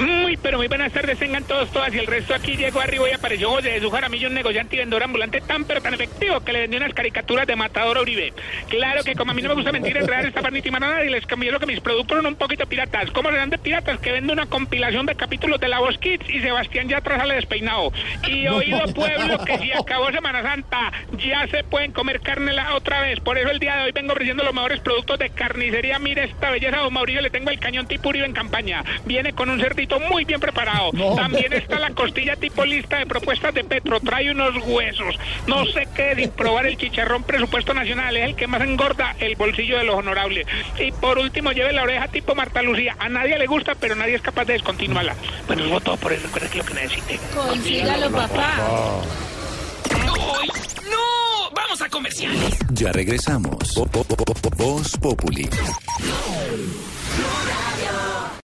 Muy, pero muy buenas tardes, tengan todos, todas. Y el resto aquí llegó arriba y apareció José de su Jaramillo, un negociante y vendedor ambulante tan, pero tan efectivo que le vendió unas caricaturas de Matador a Uribe. Claro que como a mí no me gusta mentir, enredar esta ni nada y les cambié lo que mis productos son un poquito piratas. ¿Cómo serán de piratas? Que vendo una compilación de capítulos de La Voz Kids y Sebastián ya atrás sale despeinado. Y oído pueblo que si acabó Semana Santa, ya se pueden comer carne la otra vez. Por eso el día de hoy vengo ofreciendo los mejores productos de carnicería. Mire esta belleza, don Mauricio, le tengo el cañón tipo Uribe en campaña. Viene con un cerdito muy bien preparado. También está la costilla tipo lista de propuestas de Petro. Trae unos huesos. No sé qué sin probar el chicharrón presupuesto nacional. Es el que más engorda el bolsillo de los honorables. Y por último, lleve la oreja tipo Marta Lucía. A nadie le gusta, pero nadie es capaz de descontinuarla. Bueno, eso todo por eso. Recuerda que lo que necesite. Consígalo, papá. ¡No! ¡Vamos a comerciales! Ya regresamos. Voz Populi.